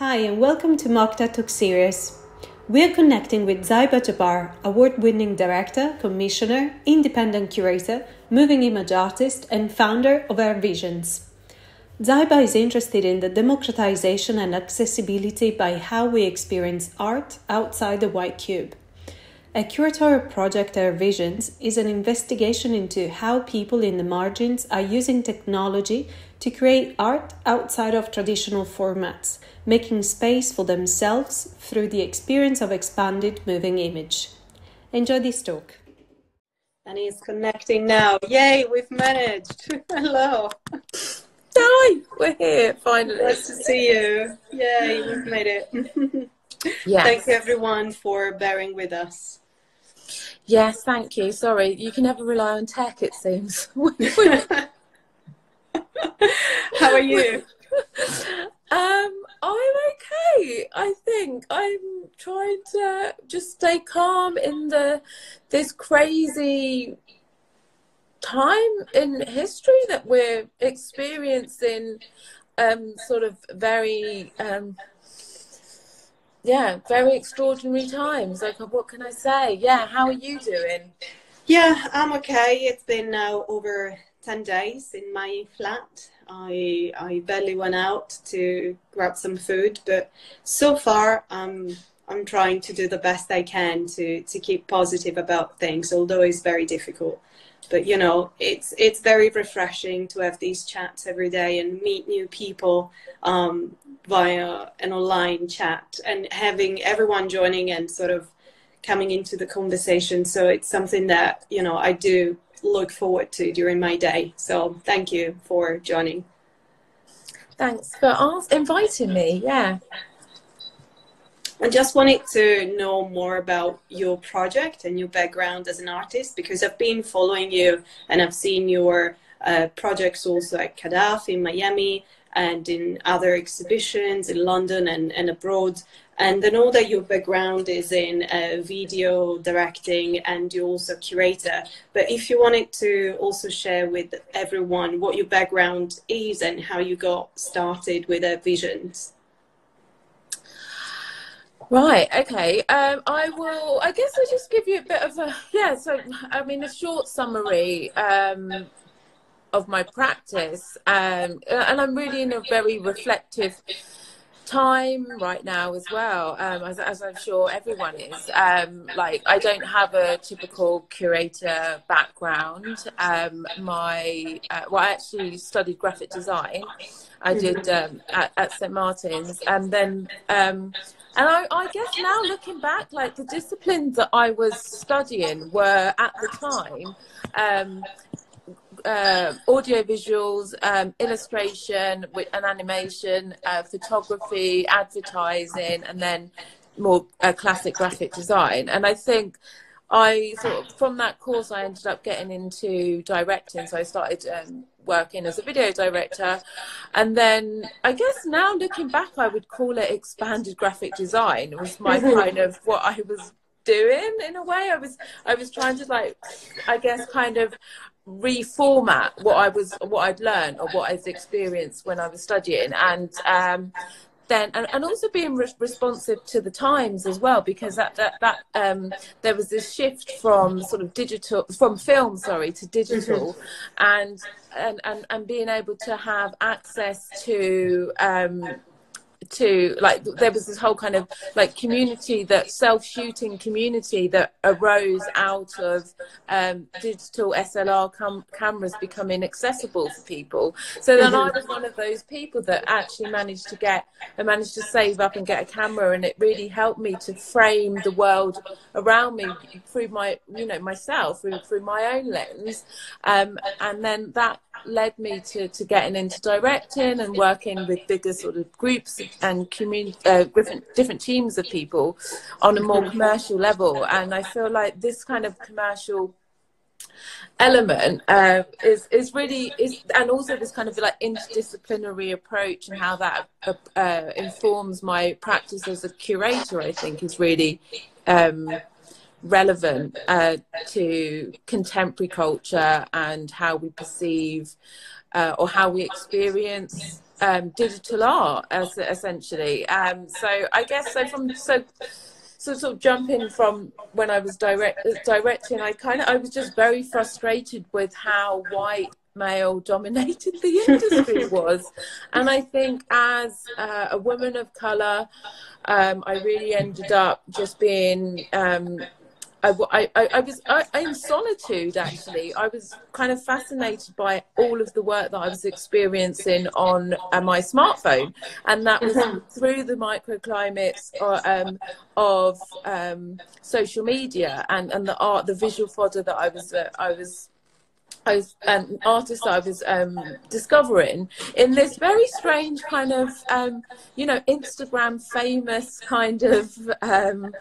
Hi, and welcome to MoCDA Talk Series. We're connecting with Zaiba Jabbar, award winning director, commissioner, independent curator, moving image artist, and founder of Her Visions. Zaiba is interested in the democratization and accessibility by how we experience art outside the white cube. A curatorial project, Her Visions, is an investigation into how people in the margins are using technology to create art outside of traditional formats, making space for themselves through the experience of expanded moving image. Enjoy this talk. And he's connecting now. Yay, we've managed. Hello. Hi, we're here finally. Nice to see you. Yay, we've made it. yes. Thank you everyone for bearing with us. Yes, thank you. Sorry, you can never rely on tech, it seems. How are you? Um, I'm okay. I think I'm trying to just stay calm in the this crazy time in history that we're experiencing um, sort of very um, yeah very extraordinary times like what can i say yeah how are you doing yeah i'm okay it's been now over 10 days in my flat. I i barely went out to grab some food but so far i'm i'm trying to do the best i can to to keep positive about things although it's very difficult. But you know it's it's very refreshing to have these chats every day and meet new people um, via an online chat and having everyone joining and sort of coming into the conversation. So it's something that you know i do look forward to during my day. So thank you for joining. Thanks for inviting me yeah. I just wanted to know more about your project and your background as an artist because I've been following you and I've seen your uh, projects also at CADAF in Miami and in other exhibitions in London and, and abroad. And I know that your background is in uh, video directing and you're also curator. But if you wanted to also share with everyone what your background is and how you got started with Her Visions. Right. Okay. Um, I will. I guess I'll just give you a bit of a yeah. So I mean, a short summary um, of my practice, um, and I'm really in a very reflective time right now as well um, as, as, i'm sure everyone is. Um, like i don't have a typical curator background. Um, my uh, well i actually studied graphic design. I did um, at, at, st martin's. And then um, and I, I, guess now looking back, like the disciplines that I was studying were at the time um, uh, audio visuals, um, illustration and animation, uh, photography, advertising, and then more uh, classic graphic design. And I think I sort of from that course I ended up getting into directing. So I started um, working as a video director, and then I guess now looking back, I would call it expanded graphic design. It was my kind of what I was doing in a way. I was I was trying to like I guess kind of reformat what I was what I'd learned or what I'd experienced when I was studying and um, then and, and also being re- responsive to the times as well because that that, that um, there was this shift from sort of digital from film sorry to digital mm-hmm. and, and and and being able to have access to um, to like there was this whole kind of like community that self-shooting community that arose out of um, digital SLR cameras becoming accessible for people. So then I was one of those people that actually managed to get I managed to save up and get a camera, and it really helped me to frame the world around me through my you know myself through, through my own lens, um, and then that led me to, to getting into directing and working with bigger sort of groups and community, uh, different, different teams of people on a more commercial level. And I feel like this kind of commercial element uh, is is really is and also this kind of like interdisciplinary approach and how that uh, uh, informs my practice as a curator I think is really um, relevant uh, to contemporary culture and how we perceive uh, or how we experience um, digital art as essentially. Um, so I guess so from so so sort of jumping from when I was direct directing, I kind of I was just very frustrated with how white male dominated the industry was, and I think as uh, a woman of color, um, I really ended up just being um, I, I, I was I, in solitude actually. I was kind of fascinated by all of the work that I was experiencing on uh, my smartphone, and that was mm-hmm. through the microclimates uh, um, of um, social media and, and the art, the visual fodder that I was uh, I was I was um, artist I was um, discovering in this very strange kind of um, you know Instagram famous kind of um,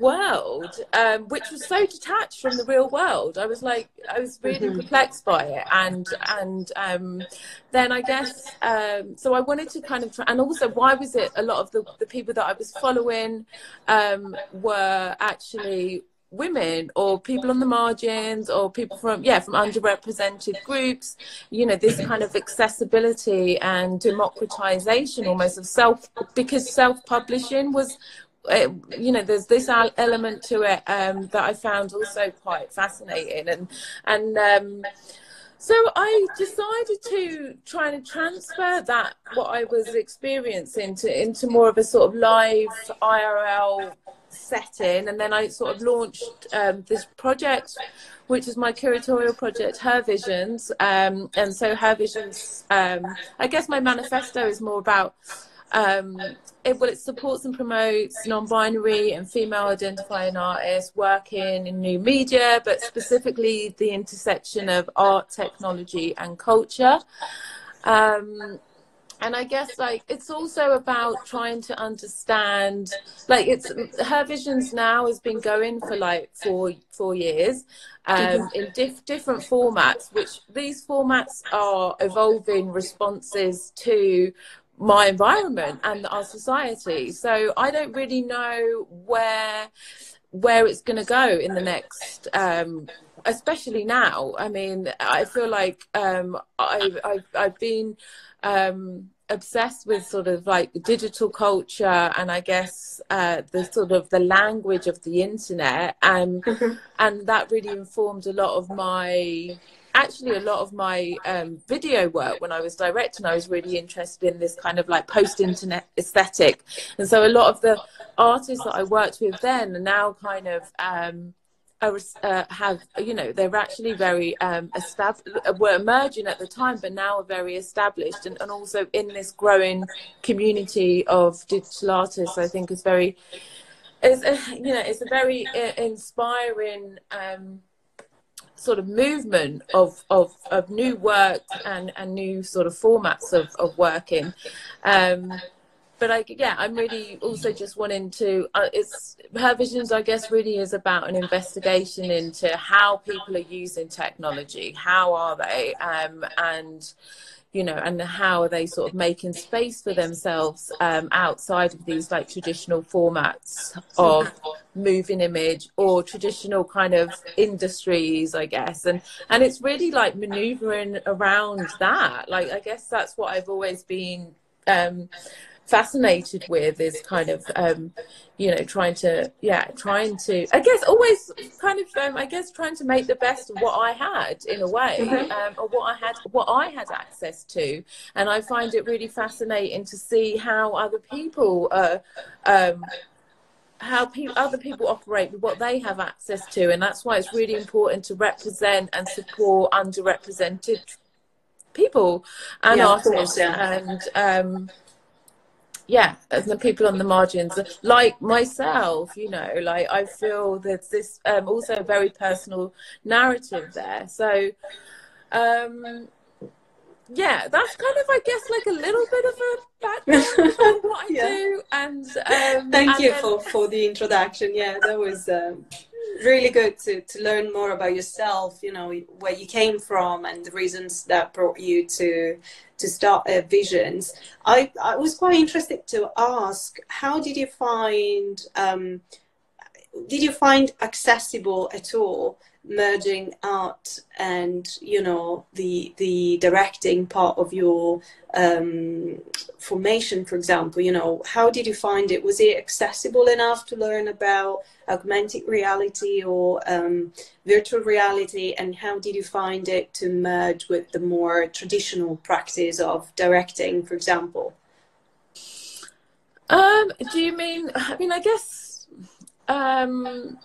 world, um, which was so detached from the real world. I was like, I was really mm-hmm. perplexed by it, and and um, then I guess um, so. I wanted to kind of, try, and also, why was it a lot of the the people that I was following um, were actually women or people on the margins or people from yeah from underrepresented groups you know this kind of accessibility and democratization almost of self because self-publishing was it, you know there's this element to it um, that I found also quite fascinating and and um, so I decided to try and transfer that what I was experiencing to into more of a sort of live IRL setting. And then I sort of launched um, this project which is my curatorial project her visions. Um, and so her visions um, I guess my manifesto is more about um, it, well, it supports and promotes non-binary and female-identifying artists working in new media, but specifically the intersection of art, technology, and culture. Um, and I guess like it's also about trying to understand like it's her visions now has been going for like four four years um, in diff- different formats which these formats are evolving responses to my environment and our society. So I don't really know where where it's going to go in the next um, especially now i mean i feel like um, I've, I've, I've been um, obsessed with sort of like digital culture and i guess uh, the sort of the language of the internet and and that really informed a lot of my actually a lot of my um, video work when I was directing, I was really interested in this kind of like post-internet aesthetic, and so a lot of the artists that I worked with then are now kind of um, uh, have you know they're actually very um, established, were emerging at the time, but now are very established, and, and also in this growing community of digital artists, I think is very. Is you know, it's a very uh, inspiring um, sort of movement of, of, of new work and, and new sort of formats of, of working. Um, but I, yeah, I'm really also just wanting to. Uh, it's her visions, I guess, really is about an investigation into how people are using technology. How are they? Um, and you know, and how are they sort of making space for themselves um, outside of these like traditional formats of moving image or traditional kind of industries, I guess. And and it's really like maneuvering around that. Like I guess that's what I've always been um, fascinated with is kind of um, you know trying to yeah trying to i guess always kind of um, i guess trying to make the best of what i had in a way mm-hmm. um, or what i had what i had access to and i find it really fascinating to see how other people uh, um, how pe- other people operate with what they have access to and that's why it's really important to represent and support underrepresented people and yeah, artists course, yeah. and um, yeah and the people on the margins like myself you know like i feel there's this um, also a very personal narrative there so um yeah that's kind of i guess like a little bit of a background on what i yeah. do and um, thank and you then... for for the introduction yeah that was um, really good to, to learn more about yourself you know where you came from and the reasons that brought you to to start uh, visions. I, I was quite interested to ask how did you find um, did you find accessible at all merging art and you know the the directing part of your um, formation for example you know how did you find it? Was it accessible enough to learn about augmented reality or um, virtual reality? And how did you find it to merge with the more traditional practice of directing for example? Um do you mean i mean i guess um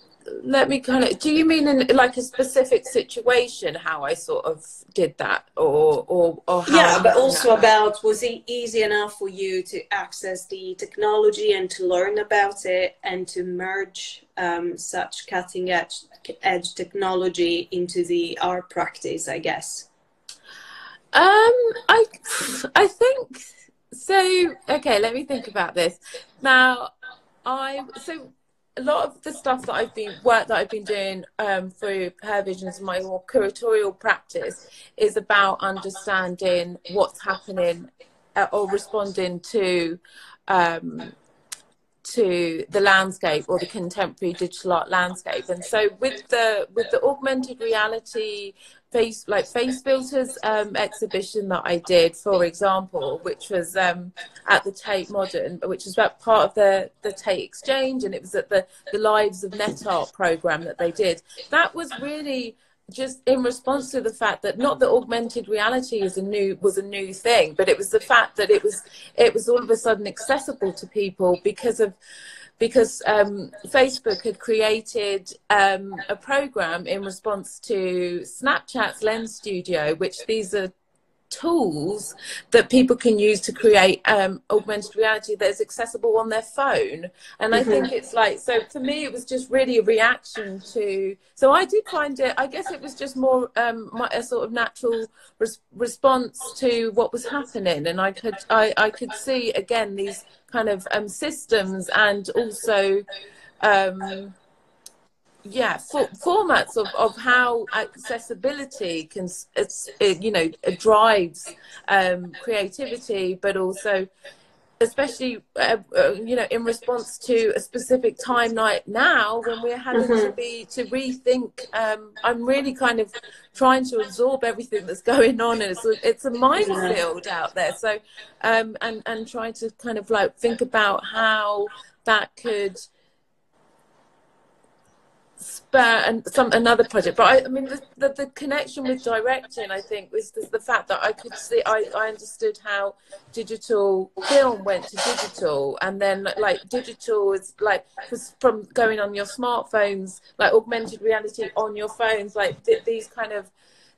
let me kind of do you mean in like a specific situation how i sort of did that or or, or yeah but also about was it easy enough for you to access the technology and to learn about it and to merge um, such cutting edge edge technology into the art practice i guess? Um i i think so okay let me think about this. Now i so a lot of the stuff that I've been work that I've been doing um, through Her Visions, my more curatorial practice, is about understanding what's happening uh, or responding to um, to the landscape or the contemporary digital art landscape. And so with the with the augmented reality face like face filters um, exhibition that I did, for example, which was um, at the Tate Modern, which was about part of the the Tate Exchange, and it was at the the Lives of Net Art program that they did. That was really just in response to the fact that not that augmented reality is a new was a new thing but it was the fact that it was it was all of a sudden accessible to people because of because um, Facebook had created um, a program in response to Snapchat's Lens Studio, which these are tools that people can use to create um, augmented reality that is accessible on their phone. And I mm-hmm. think it's like, so for me, it was just really a reaction to, so I did find it, I guess it was just more um, my, a sort of natural res- response to what was happening. And I could, I, I could see again these kind of um, systems and also, um, yeah for, formats of, of how accessibility can it's it, you know drives um, creativity but also especially uh, uh, you know in response to a specific time like now when we're having mm-hmm. to be to rethink um, i'm really kind of trying to absorb everything that's going on and it's a, it's a minefield out there so um, and and trying to kind of like think about how that could spur and some another project. But i, I mean the, the, the, connection with directing i think was the, the, fact that i could see I, I understood how digital film went to digital. And then like digital is like from going on your smartphones like augmented reality on your phones like th- these kind of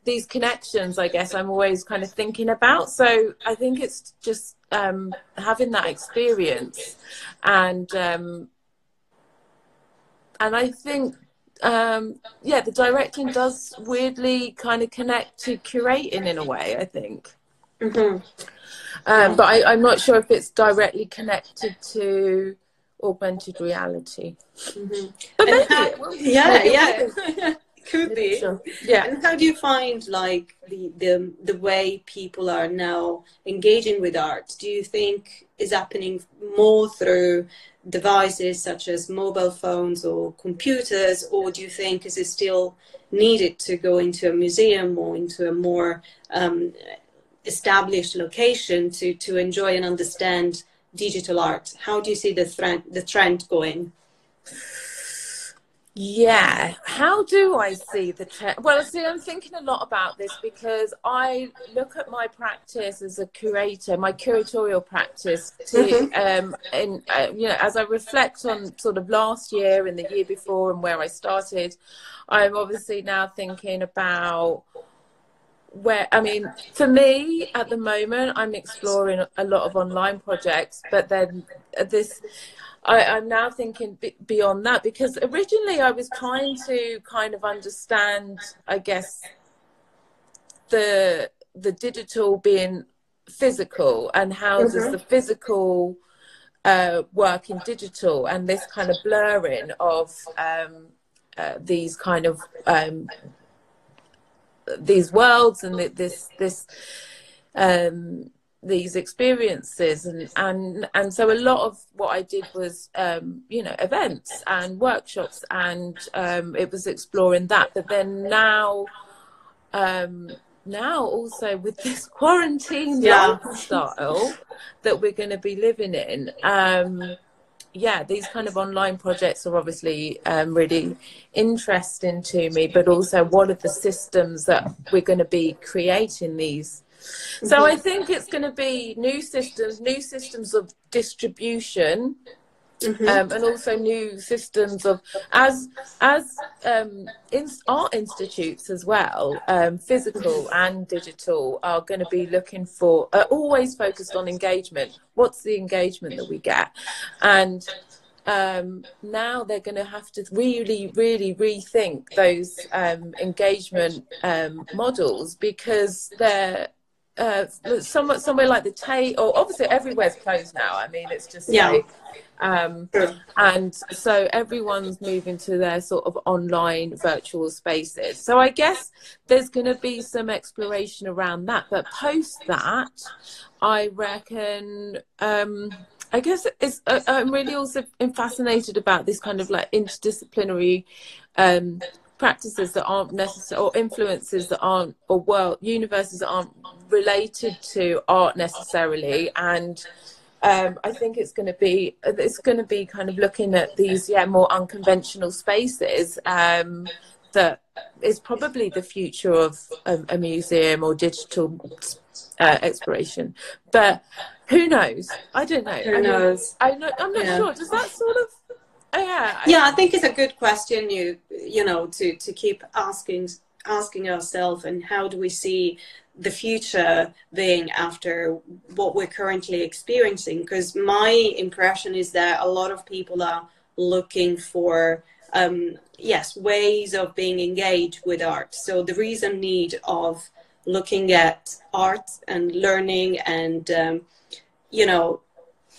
these connections i guess i'm always kind of thinking about. So i think it's just um, having that experience. And um, and I think um, yeah, the directing does weirdly kind of connect to curating in a way. I think. Mm-hmm. Um, but I, am not sure if it's directly connected to augmented reality. Mm-hmm. But maybe, how, yeah, maybe yeah, could be. Sure. Yeah. And how do you find like the, the the way people are now engaging with art? Do you think is happening more through devices such as mobile phones or computers, or do you think is it still needed to go into a museum or into a more um, established location to, to enjoy and understand digital art? How do you see the, trend, the trend going? Yeah, how do I see the trend? Well, see, I'm thinking a lot about this because I look at my practice as a curator, my curatorial practice, to mm-hmm. um, and uh, you know, as I reflect on sort of last year and the year before and where I started, I'm obviously now thinking about where I mean, for me at the moment, I'm exploring a lot of online projects, but then this I, am now thinking b- beyond that because originally I was trying to kind of understand, I guess, the the digital being physical and how mm-hmm. does the physical uh, work in digital and this kind of blurring of um, uh, these kind of um, these worlds and this this um, these experiences and and and so a lot of what i did was um you know events and workshops and um it was exploring that but then now um now also with this quarantine Yeah. lifestyle that we're going to be living in um yeah these kind of online projects are obviously um, really interesting to me but also what are the systems that we're going to be creating these. So I think it's going to be new systems, new systems of distribution, Mhm. um, and also new systems of as as um, in, art institutes as well, um, physical and digital, are going to be looking for are always focused on engagement. What's the engagement that we get, and um, now they're going to have to really, really rethink those um, engagement um, models because they're uh, somewhere, somewhere like the Tate, or obviously everywhere's closed now. I mean, it's just Yeah. like, um, and so everyone's moving to their sort of online virtual spaces. So I guess there's going to be some exploration around that. But post that, I reckon. Um, I guess it's. Uh, I'm really also fascinated about this kind of like interdisciplinary um, practices that aren't necessary or influences that aren't or world universes that aren't related to art necessarily. And um, I think it's going to be it's going to be kind of looking at these yeah more unconventional spaces um, that is probably the future of a, a museum or digital uh, exploration. But who knows? I don't know. Who I mean, knows? I know, I'm not Yeah. sure. Does that sort of yeah I- yeah i think it's a good question you you know to to keep asking asking ourselves and how do we see the future being after what we're currently experiencing? Because my impression is that a lot of people are looking for um, yes ways of being engaged with art. So there is a need of looking at art and learning and um, you know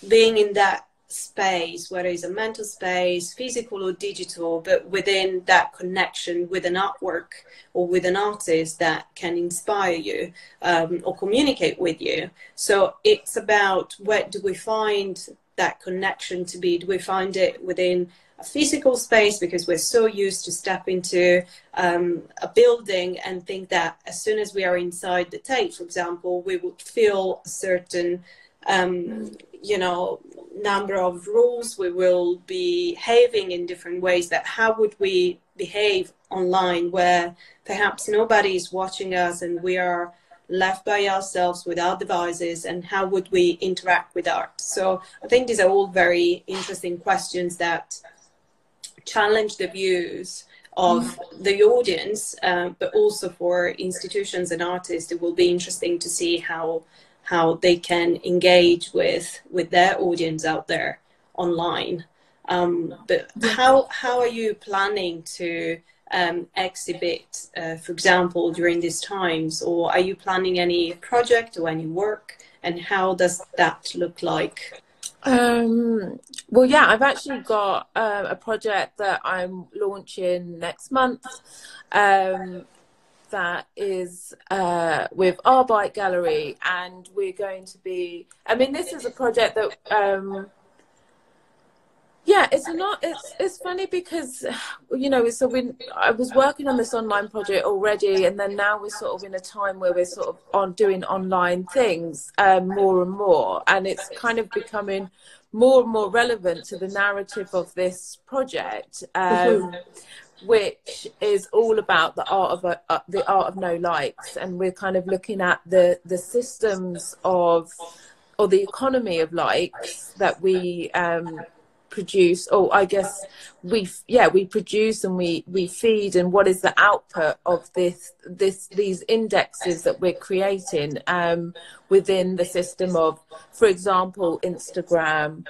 being in that space, whether it's a mental space, physical or digital, but within that connection with an artwork or with an artist that can inspire you um, or communicate with you. So it's about where do we find that connection to be? Do we find it within a physical space because we're so used to step into um, a building and think that as soon as we are inside the Tate, for example, we would feel a certain um, you know number of rules we will be behaving in different ways that how would we behave online where perhaps nobody is watching us and we are left by ourselves with our devices and how would we interact with art? So i think these are all very interesting questions that challenge the views of the audience uh, but also for institutions and artists it will be interesting to see how how they can engage with with their audience out there online. Um, but how how are you planning to um, exhibit, uh, for example, during these times, or are you planning any project or any work, and how does that look like? Um, well, yeah, I've actually got uh, a project that I'm launching next month. Um, that is uh, with arebyte gallery, and we're going to be. I mean, this is a project that. Um, yeah, it's not. It's it's funny because, you know, so when I was working on this online project already, and then now we're sort of in a time where we're sort of on doing online things um, more and more, and it's kind of becoming more and more relevant to the narrative of this project. Um, which is all about the art of uh, the art of no likes, and we're kind of looking at the the systems of or the economy of likes that we um, produce. Or I guess we yeah we produce and we we feed, and what is the output of this this these indexes that we're creating um, within the system of, for example, Instagram,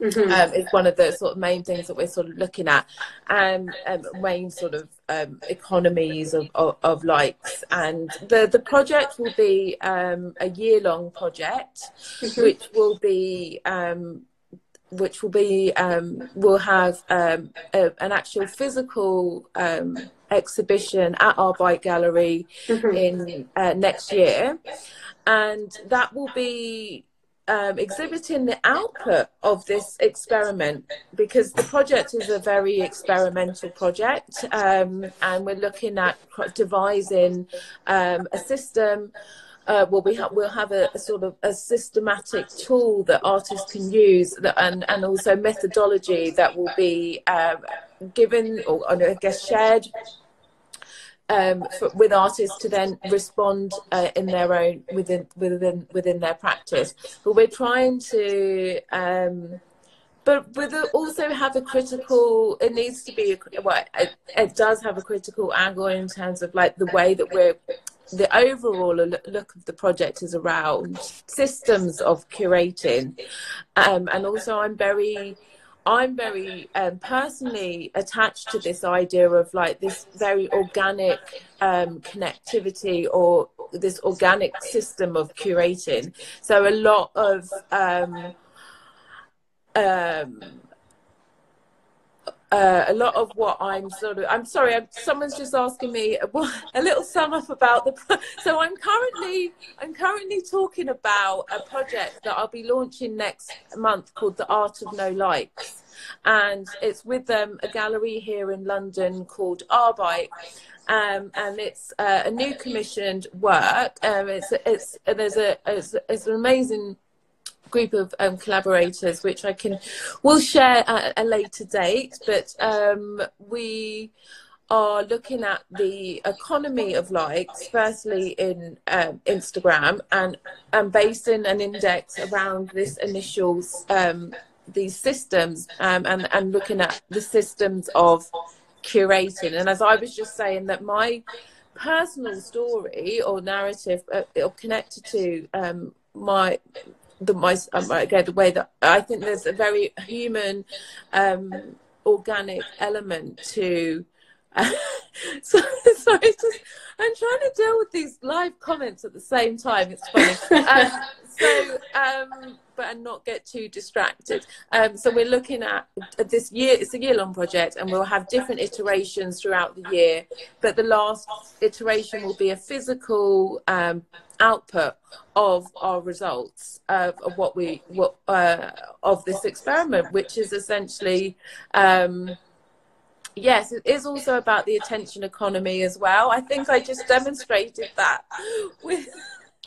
Mhm. um, is one of the sort of main things that we're sort of looking at, and um, main sort of um, economies of, of, of likes. And the the project will be um, a year long project, which will be. Um, which will be um, will have um, a, an actual physical um, exhibition at arebyte gallery Mhm. in uh, next year and that will be um, exhibiting the output of this experiment because the project is a very experimental project um, and we're looking at devising um, a system uh, well, we ha- we'll have a, a, sort of a systematic tool that artists can use that, and, and also methodology that will be um, given or I guess shared um, for, with artists to then respond uh, in their own within within within their practice. But we're trying to. Um, but with also have a critical it needs to be well it, it, does have a critical angle in terms of like the way that we're the overall look of the project is around systems of curating um, and also i'm very i'm very um, personally attached to this idea of like this very organic um, connectivity or this organic system of curating. So a lot of um, um uh, a lot of what I'm sort of, I'm sorry, I'm, someone's just asking me a, a little sum up about the, so I'm currently, I'm currently talking about a project that I'll be launching next month called The Art of No Likes. And it's with um, a gallery here in London called arebyte. Um, and it's uh, a new commissioned work. Um, it's it's there's a it's, it's an amazing group of um, collaborators, which I can will share at a later date. But um, we are looking at the economy of likes, firstly in um, Instagram, and and basing an index around this initial um, these systems, um, and and looking at the systems of curating. And as I was just saying, that my personal story or narrative uh, or connected to um, my the my um, again the way that I think there's a very human, um, organic element to. Uh, so, sorry, just, I'm trying to deal with these live comments at the same time. It's funny. Um, so, um, but and not get too distracted. Um, so we're looking at this year. It's a year-long project, and we'll have different iterations throughout the year. But the last iteration will be a physical um, output of our results of, of what we what uh, of this experiment, which is essentially. Um, yes, it is also about the attention economy as well. I think I just demonstrated that with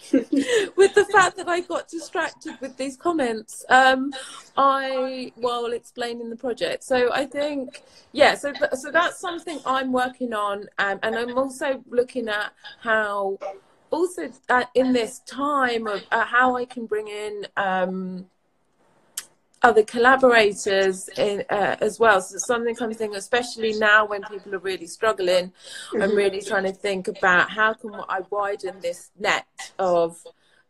with the fact that I got distracted with these comments, um, I while explaining the project. So I think, yeah, so th- so that's something I'm working on, um, and I'm also looking at how, also uh, in this time of uh, how I can bring in. Um, other collaborators in, uh, as well. So something I'm thinking, especially now when people are really struggling, I'm mm-hmm. really trying to think about how can I widen this net of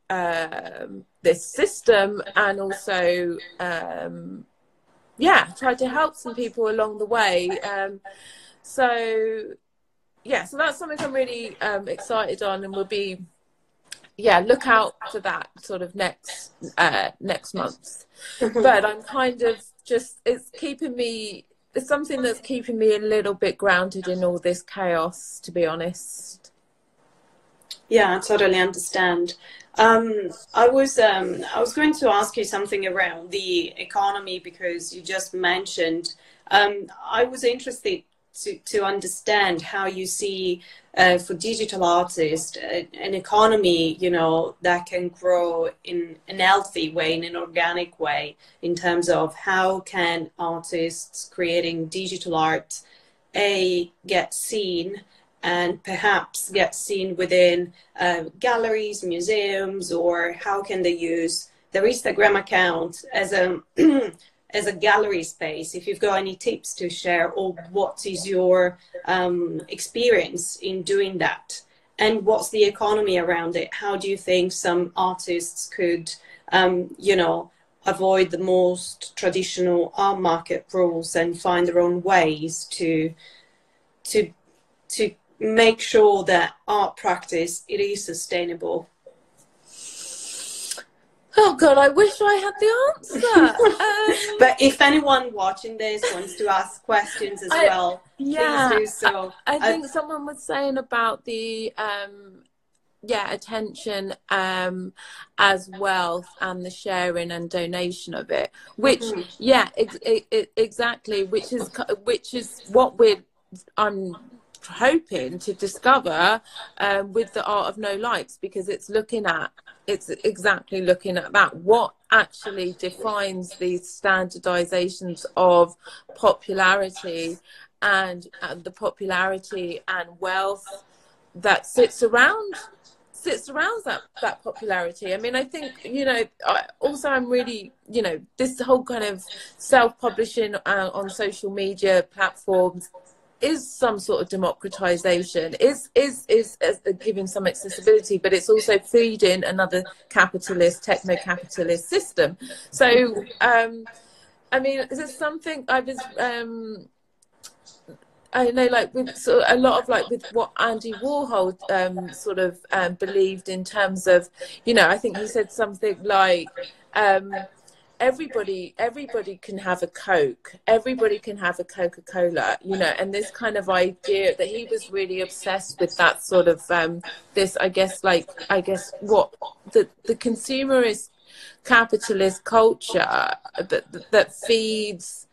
um, this system and also, um, yeah, try to help some people along the way. Um, so, yeah, so that's something I'm really um, excited on and will be yeah, look out for that sort of next uh, next month. but I'm kind of just it's keeping me it's something that's keeping me a little bit grounded in all this chaos, to be honest. Yeah, I totally understand. Um, I was um, I was going to ask you something around the economy because you just mentioned. Um, I was interested to, to understand how you see uh, for digital artists uh, an economy you know that can grow in an healthy way in an organic way in terms of how can artists creating digital art a get seen and perhaps get seen within uh, galleries museums or how can they use their instagram account as a as a gallery space if you've got any tips to share or what is your um, experience in doing that? And what's the economy around it? How do you think some artists could um, you know avoid the most traditional art market rules and find their own ways to to to make sure that art practice it is sustainable Oh God, I wish I had the answer. um, but if anyone watching this wants to ask questions as I, well, yeah, please do so. I, I think uh, someone was saying about the um, yeah attention um as wealth and the sharing and donation of it which mm-hmm. yeah ex- ex- exactly which is which is what we're i'm hoping to discover um, with the art of no likes because it's looking at it's exactly looking at that. What actually defines these standardizations of popularity and uh, the popularity and wealth that sits around sits around that that popularity? I mean i think you know I, also i'm really you know this whole kind of self-publishing uh, on social media platforms is some sort of democratization is is is, is giving some accessibility but it's also feeding another capitalist techno-capitalist system. So um i mean is this something i was um I know, like with sort of a lot of like with what Andy Warhol um, sort of um, believed in terms of, you know, I think he said something like, um, everybody everybody can have a coke. Everybody can have a coca-cola you know and this kind of idea that he was really obsessed with that sort of um this i guess like i guess what the the consumerist capitalist culture that that feeds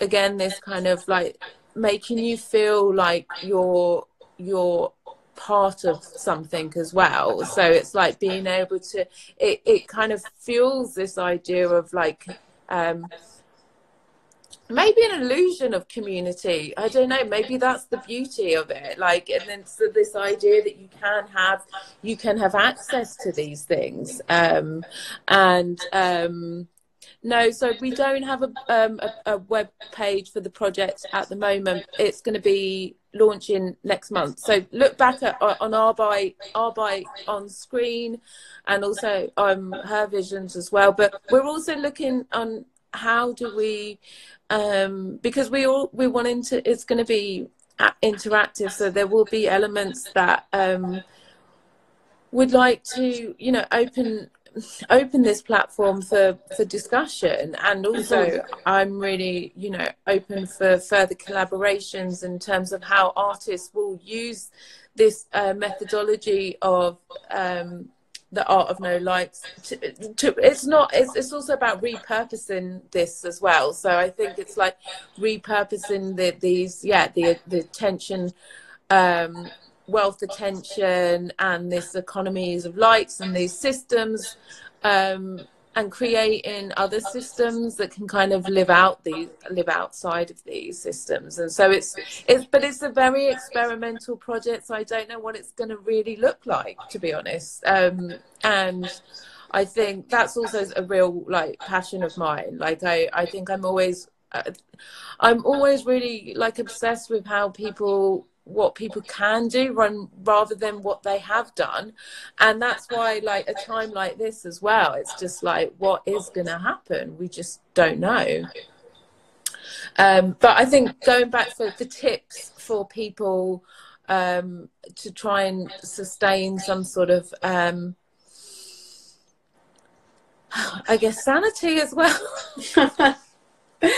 again this kind of like making you feel like you're you're part of something as well. So it's like being able to it, it kind of fuels this idea of like um maybe an illusion of community. I don't know maybe that's the beauty of it. Like and then so this idea that you can have you can have access to these things. Um and um no, so we don't have a, um, a, a web page for the project at the moment. It's going to be launching next month. So look back at uh, on arebyte our by on screen, and also um her visions as well. But we're also looking on how do we, um, because we all we want to. It's going to be interactive, so there will be elements that um would like to you know open open this platform for for discussion. And also i'm really you know open for further collaborations in terms of how artists will use this uh, methodology of um, the art of no likes to, to, it's not it's, it's also about repurposing this as well. So i think it's like repurposing the, these yeah the the tension um, wealth attention and this economies of lights and these systems um, and creating other systems that can kind of live out these live outside of these systems. And so it's it's but it's a very experimental project so i don't know what it's going to really look like to be honest. Um, and i think that's also a real like passion of mine. Like i i think i'm always uh, i'm always really like obsessed with how people what people can do run rather than what they have done. And that's why like a time like this as well it's just like what is going to happen? We just don't know. Um, but i think going back for the tips for people um, to try and sustain some sort of um, i guess sanity as well um,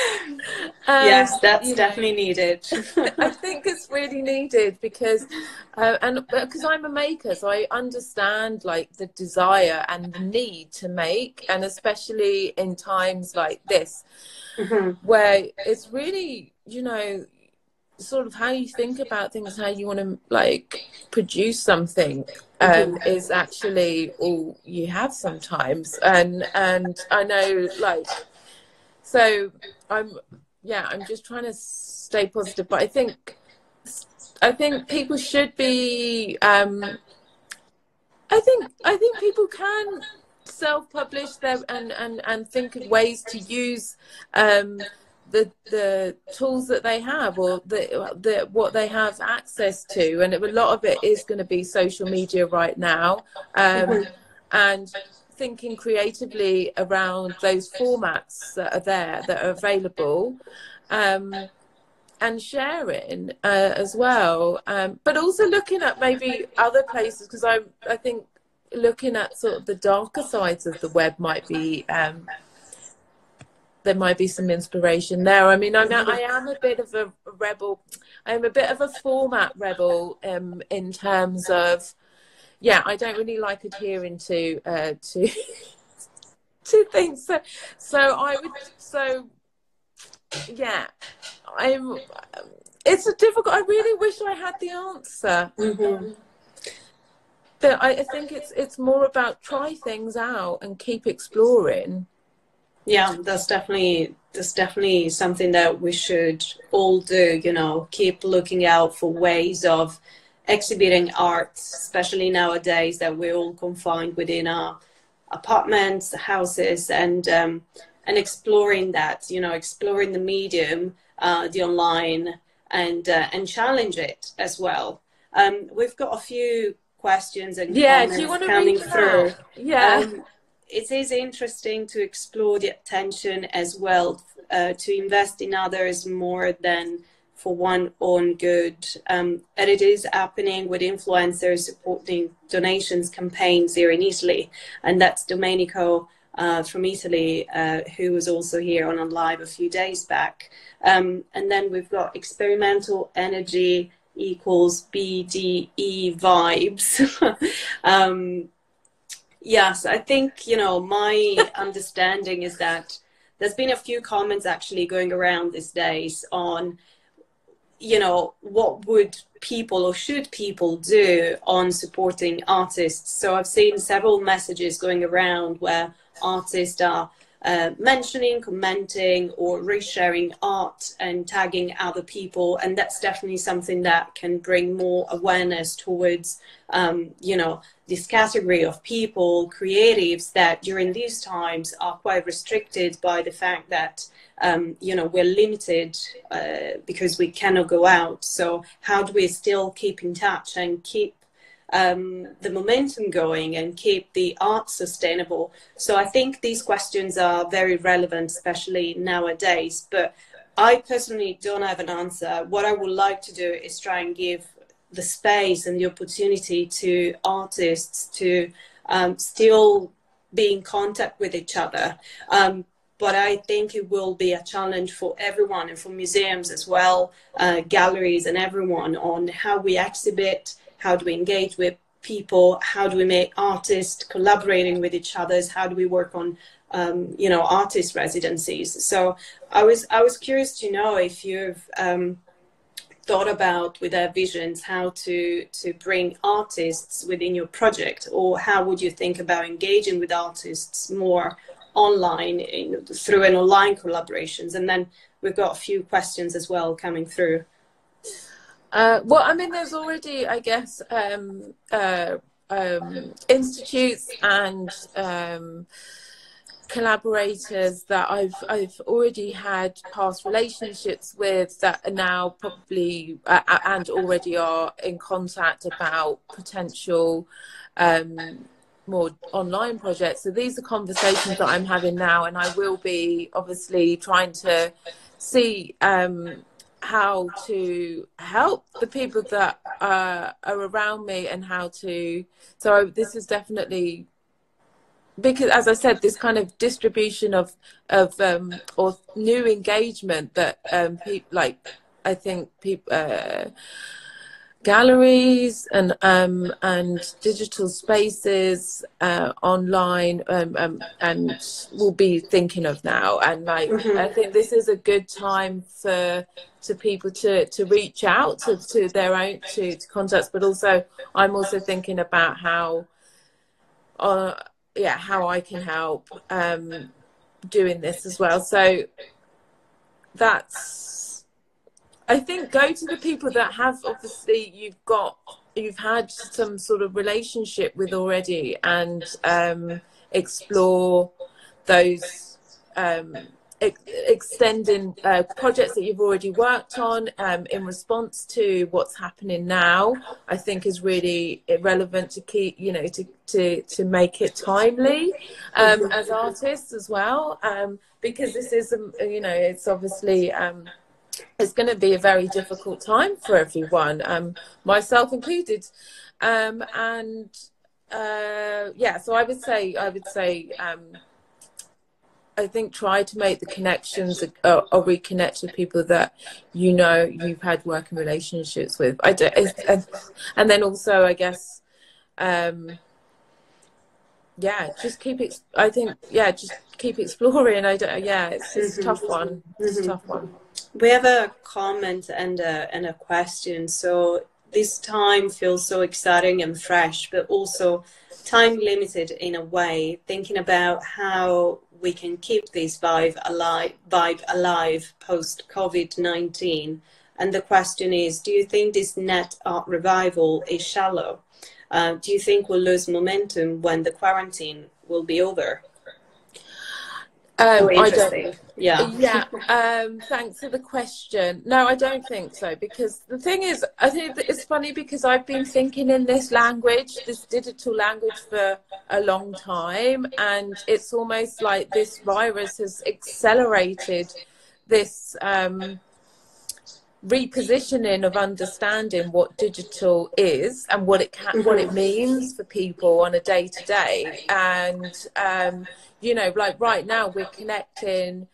yes, that's definitely know, needed. I think it's really needed because, uh, and because I'm a maker, so I understand like the desire and the need to make, and especially in times like this, mm-hmm. where it's really, you know, sort of how you think about things, how you want to like produce something um, mm-hmm. is actually all you have sometimes, and and I know like so I'm yeah, I'm just trying to stay positive, but I think I think people should be um I think I think people can self-publish them and and and think of ways to use um the the tools that they have or the, the what they have access to and a lot of it is going to be social media right now um, mm-hmm. and thinking creatively around those formats that are there that are available um, and sharing uh, as well um, but also looking at maybe other places because I, I think looking at sort of the darker sides of the web might be um, there might be some inspiration there. I mean, I'm, I am a bit of a rebel. I'm a bit of a format rebel um, in terms of yeah, I don't really like adhering to uh, to to things. So, so I would so yeah, I'm. It's a difficult. I really wish I had the answer. Mm-hmm. But I, I think it's it's more about try things out and keep exploring. Yeah, that's definitely that's definitely something that we should all do. You know, keep looking out for ways of exhibiting art, especially nowadays that we're all confined within our apartments, houses, and um, and exploring that. You know, exploring the medium, uh, the online, and uh, and challenge it as well. Um, we've got a few questions and yeah, comments coming through. Out? Yeah. Um, it is interesting to explore the attention as well, uh, to invest in others more than for one own good. Um, and it is happening with influencers supporting donations campaigns here in Italy. And that's Domenico uh, from Italy, uh, who was also here on a live a few days back. Um, and then we've got experimental energy equals BDE vibes. um, yes, I think, you know, my understanding is that there's been a few comments actually going around these days on, you know, what would people or should people do on supporting artists? So I've seen several messages going around where artists are uh, mentioning, commenting, or resharing art and tagging other people. And that's definitely something that can bring more awareness towards, um, you know, this category of people, creatives that during these times are quite restricted by the fact that, um, you know, we're limited uh, because we cannot go out. So how do we still keep in touch and keep um, the momentum going and keep the art sustainable. So I think these questions are very relevant, especially nowadays. But I personally don't have an answer. What I would like to do is try and give the space and the opportunity to artists to um, still be in contact with each other. Um, but I think it will be a challenge for everyone and for museums as well, uh, galleries and everyone on how we exhibit, how do we engage with people? How do we make artists collaborating with each other? How do we work on um, you know artist residencies? So i was i was curious to know if you've um, thought about with Her Visions how to to bring artists within your project or how would you think about engaging with artists more online in, through an online collaborations? And then we've got a few questions as well coming through uh, well, I mean, there's already, I guess, um, uh, um, institutes and um, collaborators that I've I've already had past relationships with that are now probably uh, and already are in contact about potential um, more online projects. So these are conversations that I'm having now, and I will be obviously trying to see um, how to help the people that uh, are around me and how to so this is definitely because as i said this kind of distribution of of um or new engagement that um people like i think people uh galleries and um, and digital spaces uh, online um, um, and we'll be thinking of now. And like mm-hmm. I think this is a good time for to people to to reach out to, to their own to, to contacts. But also I'm also thinking about how uh, yeah how I can help um, doing this as well. So that's I think go to the people that have obviously you've got you've had some sort of relationship with already and um, explore those um, ex- extending uh, projects that you've already worked on um, in response to what's happening now i think is really relevant to keep you know to to to make it timely um, as artists as well um, because this is um, you know it's obviously um, it's going to be a very difficult time for everyone, um, myself included. Um, and uh, yeah, so I would say, I would say, um, I think try to make the connections or, or, reconnect with people that you know you've had working relationships with. I do, and then also, I guess, um, yeah, just keep it. I think yeah, just keep exploring. I don't. Yeah, it's, it's a tough one. It's a tough one. We have a comment and a and a question. So this time feels so exciting and fresh, but also time limited in a way. Thinking about how we can keep this vibe alive, vibe alive post COVID nineteen. And the question is, do you think this net art revival is shallow? Uh, do you think we'll lose momentum when the quarantine will be over? Um, I don't. Yeah. Yeah. Um, thanks for the question. No, I don't think so because the thing is, I think it's funny because I've been thinking in this language, this digital language, for a long time, and it's almost like this virus has accelerated this. Um, repositioning of understanding what digital is and what it can mm-hmm. what it means for people on a day to day and um, you know like right now we're connecting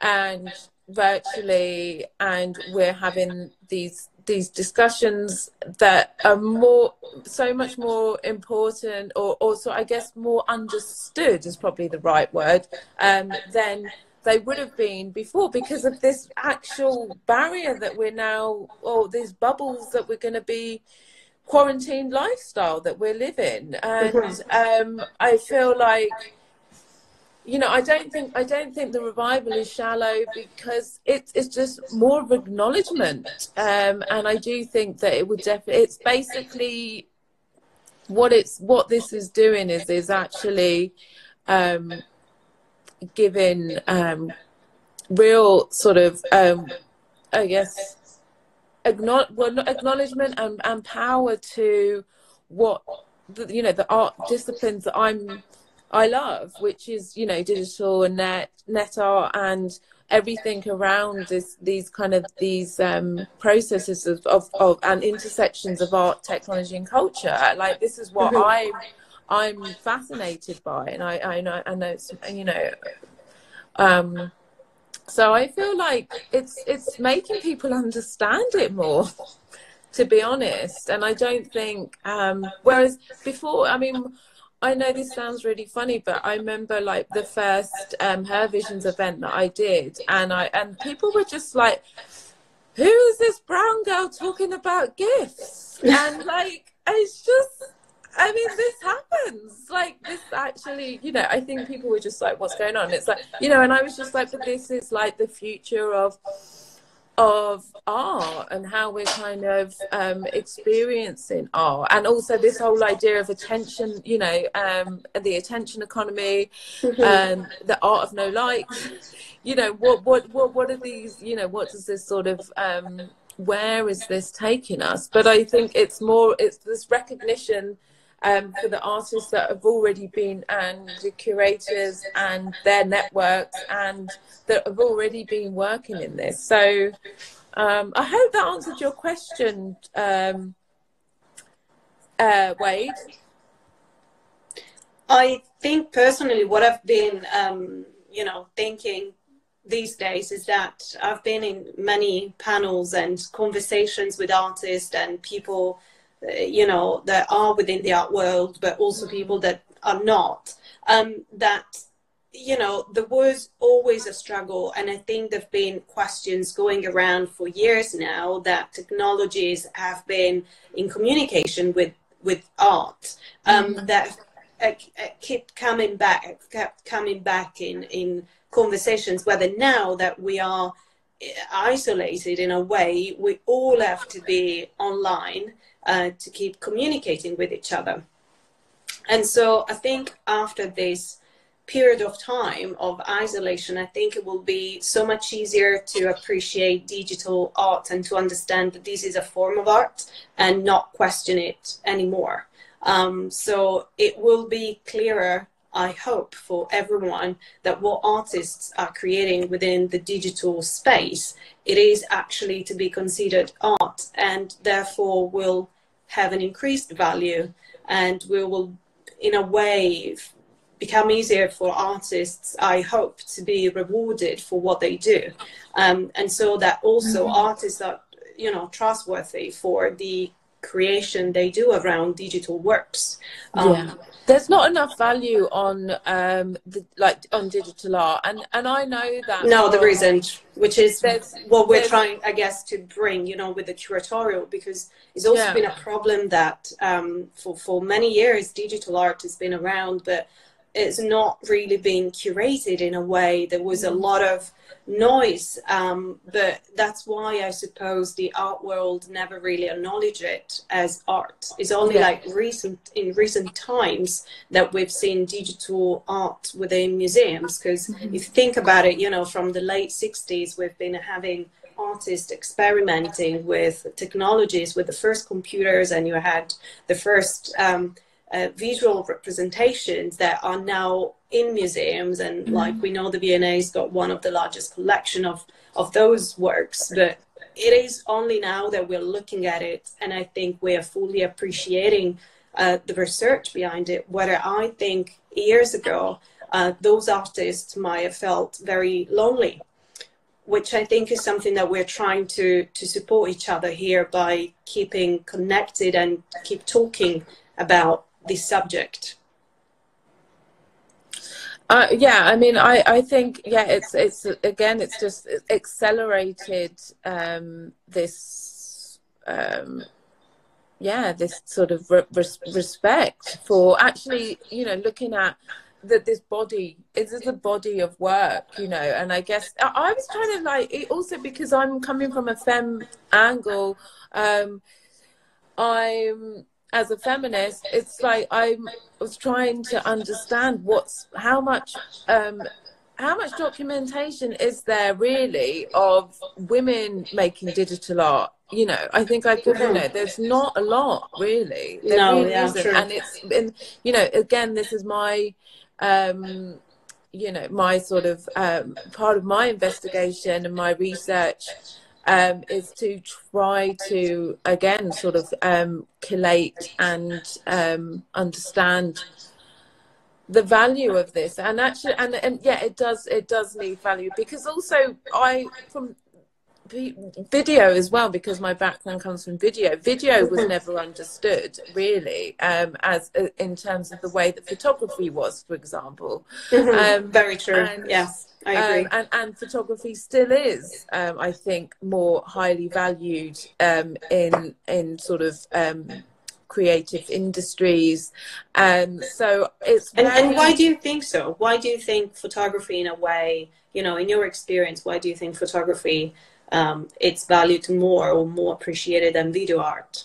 and virtually and we're having these these discussions that are more so much more important or also i guess more understood is probably the right word um, than they would have been before because of this actual barrier that we're now, or these bubbles that we're going to be quarantined lifestyle that we're living. And mm-hmm. um, I feel like, you know, I don't think I don't think the revival is shallow because it's it's just more of acknowledgement, um, and I do think that it would definitely. It's basically what it's what this is doing is is actually um, given um, real sort of, um, I guess, acknowledge, well, acknowledgement and, and power to what the, you know the art disciplines that I'm I love, which is you know digital and net net art and everything around this these kind of these um, processes of, of, of, and intersections of art, technology, and culture. Like this is what mm-hmm. I'm fascinated by, and I I know I know it's you know, um, so I feel like it's it's making people understand it more, to be honest. And I don't think um, whereas before, I mean. I know this sounds really funny, but I remember like the first um, Her Visions event that I did, and I and people were just like, "Who is this brown girl talking about gifts?" And like, it's just I mean, this happens. Like this actually, you know, I think people were just like, "What's going on?" It's like, you know, and I was just like, "But this is like the future of of art and how we're kind of um, experiencing art, and also this whole idea of attention. You know, um, the attention economy mm-hmm. and the art of no likes. You know, what what what what are these? You know, what does this sort of um, where is this taking us? But I think it's more it's this recognition um, for the artists that have already been and the curators and their networks and that have already been working in this. So um, I hope that answered your question, um, uh, Wade. I think personally, what I've been, um, you know, thinking these days is that I've been in many panels and conversations with artists and people you know, that are within the art world, but also people that are not. Um, that you know, there was always a struggle, and I think there've been questions going around for years now that technologies have been in communication with with art um, mm-hmm. that uh, uh keep coming back, kept coming back in in conversations. Whether now that we are uh, isolated in a way, we all have to be online uh, to keep communicating with each other. And so I think after this period of time of isolation, I think it will be so much easier to appreciate digital art and to understand that this is a form of art and not question it anymore. Um, so it will be clearer, I hope, for everyone that what artists are creating within the digital space, it is actually to be considered art and therefore will have an increased value and we will in a way become easier for artists i hope to be rewarded for what they do um, and so that also mm-hmm. artists are you know trustworthy for the creation they do around digital works. Um, yeah. There's not enough value on um, the, like on digital art, and and I know that. No, there isn't, which is what we're trying, I guess, to bring. You know, with the curatorial, because it's also yeah. been a problem that um, for for many years digital art has been around, but it's not really being curated in a way. There was a mm. lot of noise, um, but that's why I suppose the art world never really acknowledged it as art. It's only yeah. like recent in recent times that we've seen digital art within museums. Because mm-hmm. if you think about it, you know, from the late '60s, we've been having artists experimenting with technologies with the first computers and you had the first um, uh, visual representations that are now in museums and mm-hmm. like we know the V&A's got one of the largest collection of of those works but it is only now that we're looking at it and I think we are fully appreciating uh, the research behind it whether I think years ago uh, those artists might have felt very lonely which I think is something that we're trying to to support each other here by keeping connected and keep talking about this subject? Uh, yeah, I mean, I, I think yeah, it's it's again, it's just accelerated um, this um, yeah, this sort of re- respect for actually, you know, looking at that this body is a body of work, you know, and I guess I, I was trying to like also because I'm coming from a fem angle, um, I'm as a feminist, it's like I was trying to understand what's how much um, how much documentation is there really of women making digital art? You know, I think I could, you know, there's not a lot really. There no, really yeah, isn't. True. And it's been, you know, again, this is my, um, you know, my sort of um, part of my investigation and my research um, is to try to again sort of um, collate and um, understand the value of this. And actually and, and yeah it does it does need value because also i from video as well because my background comes from video video was never understood really um, as uh, in terms of the way that photography was for example mm-hmm. um, very true and, yes I agree. Um, and, and photography still is, um, I think, more highly valued um, in in sort of um, creative industries. And so it's. Very... And, and why do you think so? Why do you think photography, in a way, you know, in your experience, why do you think photography um, it's valued more or more appreciated than video art?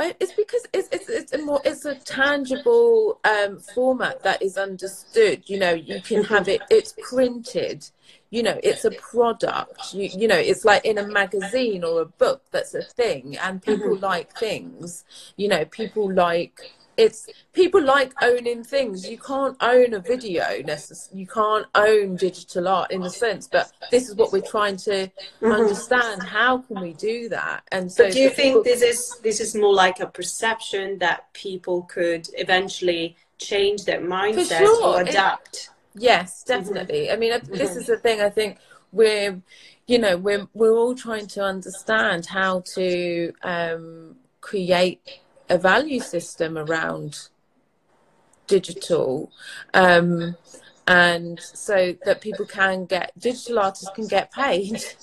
It's because it's it's it's a more it's a tangible um, format that is understood. You know, you can have it. It's printed. You know, it's a product. You you know, it's like in a magazine or a book. That's a thing, and people mm-hmm. like things. You know, people like it's people like owning things you can't own a video necess- you can't own digital art in a sense but this is what we're trying to mm-hmm. understand how can we do that and so but do you think this is this is more like a perception that people could eventually change their mindset sure. or adapt it, yes mm-hmm. definitely mm-hmm. i mean mm-hmm. this is the thing i think we're you know we're we're all trying to understand how to um create a value system around digital um, and so that people can get digital artists can get paid.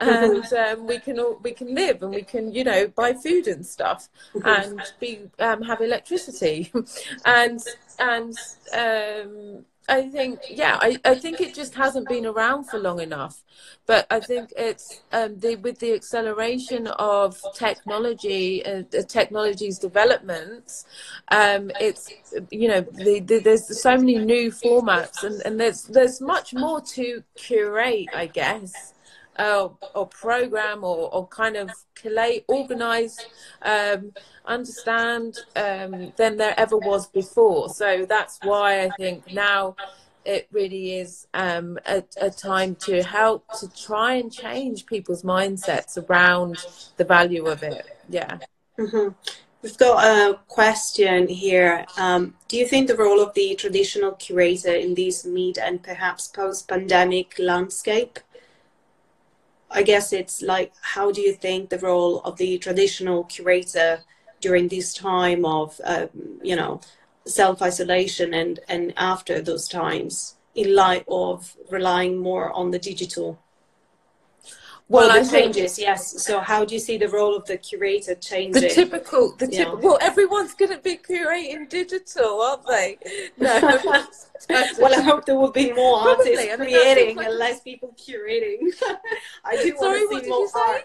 And um, we can all we can live and we can you know buy food and stuff and be um, have electricity. And and um, I think, yeah, I, I think it just hasn't been around for long enough. But I think it's um, the, with the acceleration of technology, uh, the technology's developments, um, it's, you know, the, the, there's so many new formats and, and there's, there's much more to curate, I guess uh, or program or, or kind of collate, organize, um, understand um, than there ever was before. So that's why I think now it really is um, a, a, time to help to try and change people's mindsets around the value of it. Yeah. Mm-hmm. We've got a question here. Um, do you think the role of the traditional curator in this mid and perhaps post pandemic landscape I guess it's like, how do you think the role of the traditional curator during this time of um, you know self isolation and and after those times in light of relying more on the digital well, well the changes, yes. So, how do you see the role of the curator changing? The typical, the yeah. typical. Well, everyone's going to be curating digital, aren't they? No. well, I hope there will be more Probably. artists I mean, creating and less people curating. I do want to see more art.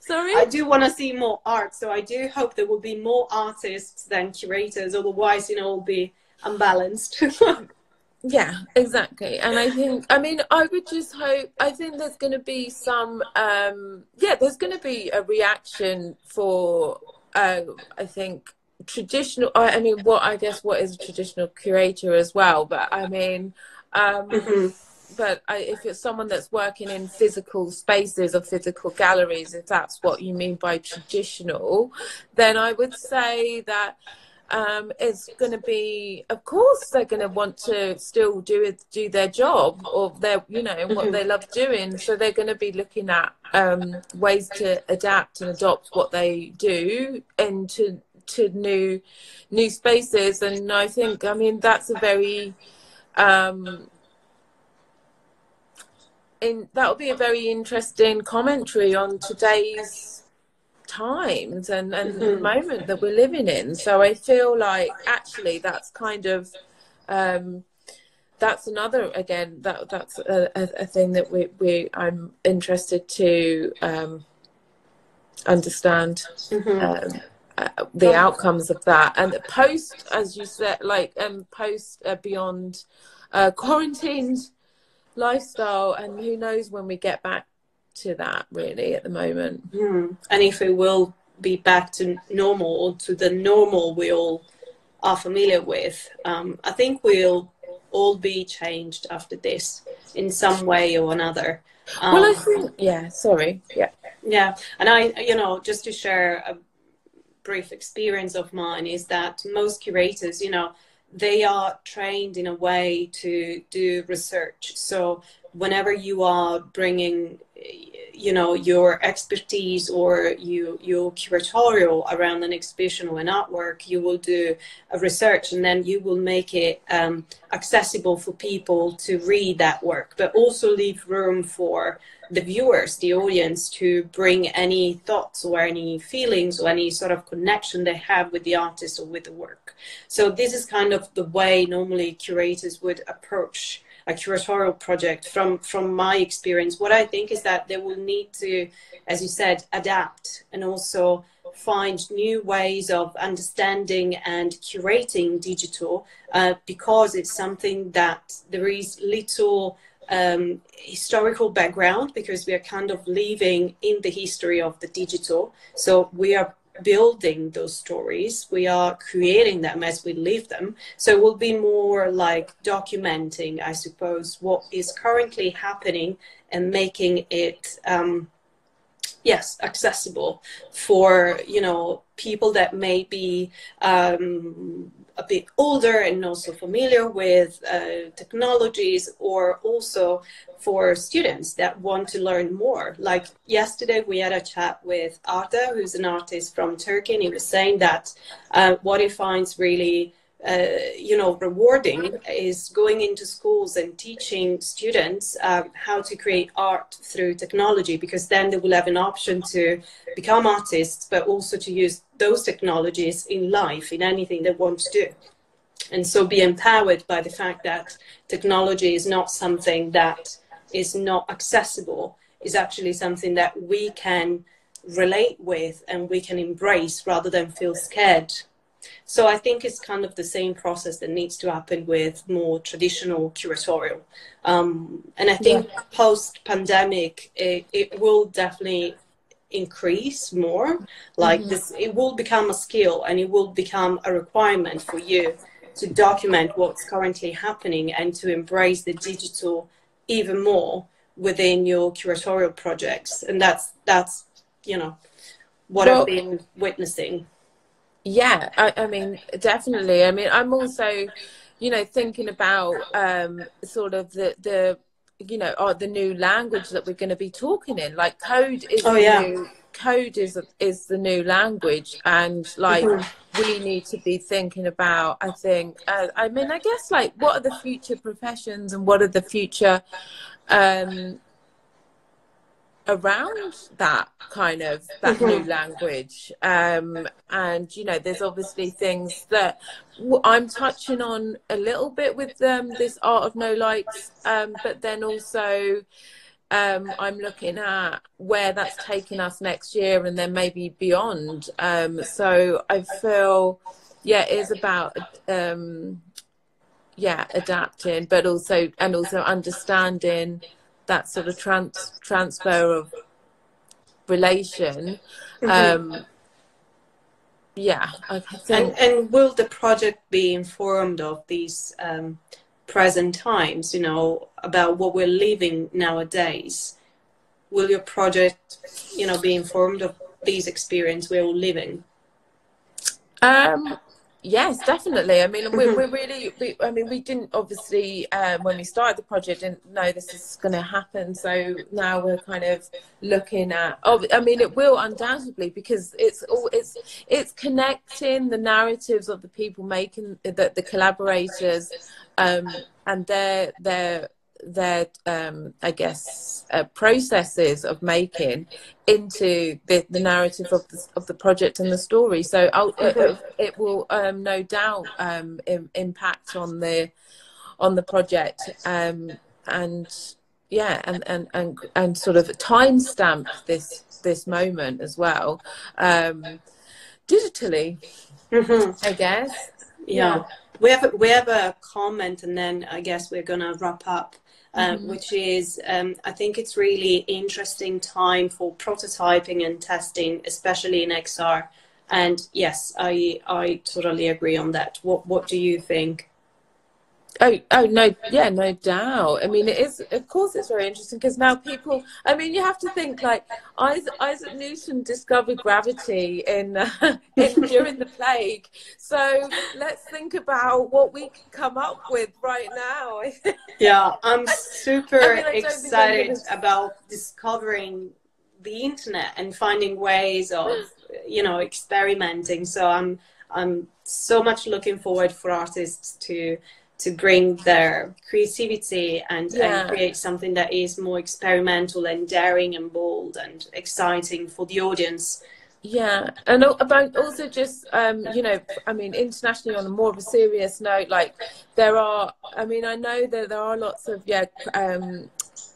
Sorry? I do want to see more art, so I do hope there will be more artists than curators. Otherwise, you know, it'll be unbalanced. yeah exactly and i think i mean i would just hope i think there's going to be some um yeah there's going to be a reaction for uh i think traditional i mean what i guess what is a traditional curator as well but i mean um mm-hmm. but I, if it's someone that's working in physical spaces or physical galleries if that's what you mean by traditional then i would say that um, is going to be, of course, they're going to want to still do do their job or their, you know, what mm-hmm. they love doing. So they're going to be looking at um, ways to adapt and adopt what they do into to new new spaces. And I think, I mean, that's a very um, in that will be a very interesting commentary on today's times and, and mm-hmm. the moment that we're living in. So I feel like actually that's kind of um, that's another again that that's a, a, thing that we, we I'm interested to um, understand mm-hmm. um, uh, the outcomes of that and post as you said like um post uh, beyond uh, quarantined lifestyle and who knows when we get back to that really at the moment. Mm. And if it will be back to normal or to the normal we all are familiar with, um, I think we'll all be changed after this in some way or another. Um, well, I think, yeah, sorry. Yeah. Yeah. And I, you know, just to share a brief experience of mine is that most curators, you know, they are trained in a way to do research. So whenever you are bringing you know your expertise or you your curatorial around an exhibition or an artwork you will do a research and then you will make it um, accessible for people to read that work but also leave room for the viewers the audience to bring any thoughts or any feelings or any sort of connection they have with the artist or with the work. So this is kind of the way normally curators would approach a curatorial project from from my experience what i think is that they will need to as you said adapt and also find new ways of understanding and curating digital uh, because it's something that there is little um, historical background because we are kind of living in the history of the digital. So we are building those stories. We are creating them as we live them. So it will be more like documenting i suppose what is currently happening and making it um, yes accessible for you know people that may be um, a bit older and also familiar with uh, technologies or also for students that want to learn more. Like yesterday, we had a chat with Arda, who's an artist from Turkey, and he was saying that uh, what he finds really uh, you know, rewarding is going into schools and teaching students um, how to create art through technology, because then they will have an option to become artists, but also to use those technologies in life, in anything they want to do. And so be empowered by the fact that technology is not something that is not accessible, is actually something that we can relate with and we can embrace rather than feel scared so I think it's kind of the same process that needs to happen with more traditional curatorial. Um, and I think yeah. post pandemic, it, it, will definitely increase more. Like mm-hmm. this, it will become a skill and it will become a requirement for you to document what's currently happening and to embrace the digital even more within your curatorial projects. And that's, that's, you know, what well, I've been witnessing yeah I, I, mean definitely i mean i'm also you know thinking about um sort of the the you know are the new language that we're going to be talking in like code is Oh, the yeah. new code is is the new language and like Mhm. we need to be thinking about i think uh, i mean i guess like what are the future professions and what are the future um around that kind of that new language. Um and you know there's obviously things that w- i'm touching on a little bit with um this art of no likes um but then also um i'm looking at where that's taking us next year and then maybe beyond. Um so i feel yeah it is about um yeah adapting but also and also understanding that sort of trans transfer of relation Mhm. um yeah And, and will the project be informed of these um, present times, you know, about what we're living nowadays? Will your project, you know, be informed of these experience we're all living? Um, yes, definitely. I mean, we're, we're really, we, I mean, we didn't obviously, um, when we started the project, didn't know this is going to happen. So now we're kind of looking at, oh, I mean, it will undoubtedly because it's all, it's, it's connecting the narratives of the people making, the, the collaborators, um, and their, their, their um, I guess uh, processes of making into the, the narrative of the, of the project and the story. So I'll, it, it will um, no doubt um, im- impact on the on the project um, and yeah and, and, and, and sort of timestamp this this moment as well um, digitally Mhm. I guess Yeah. We have we have a comment, and then I guess we're gonna wrap up. Um, Mhm. Which is, um, I think it's really interesting time for prototyping and testing, especially in XR. And yes, I I totally agree on that. What What do you think? Oh, oh no, yeah, no doubt. I mean, it is. Of course, it's very interesting because now people. I mean, you have to think like Isaac, Isaac Newton discovered gravity in, uh, in during the plague. So let's think about what we can come up with right now. Yeah, I'm super I mean, I don't think I'm excited gonna- about discovering the internet and finding ways of, you know, experimenting. So I'm I'm so much looking forward for artists to to bring their creativity and, Yeah. and create something that is more experimental and daring and bold and exciting for the audience. Yeah, and about also just um, you know, I mean, internationally on a more of a serious note, like there are. I mean, I know that there are lots of yeah, um,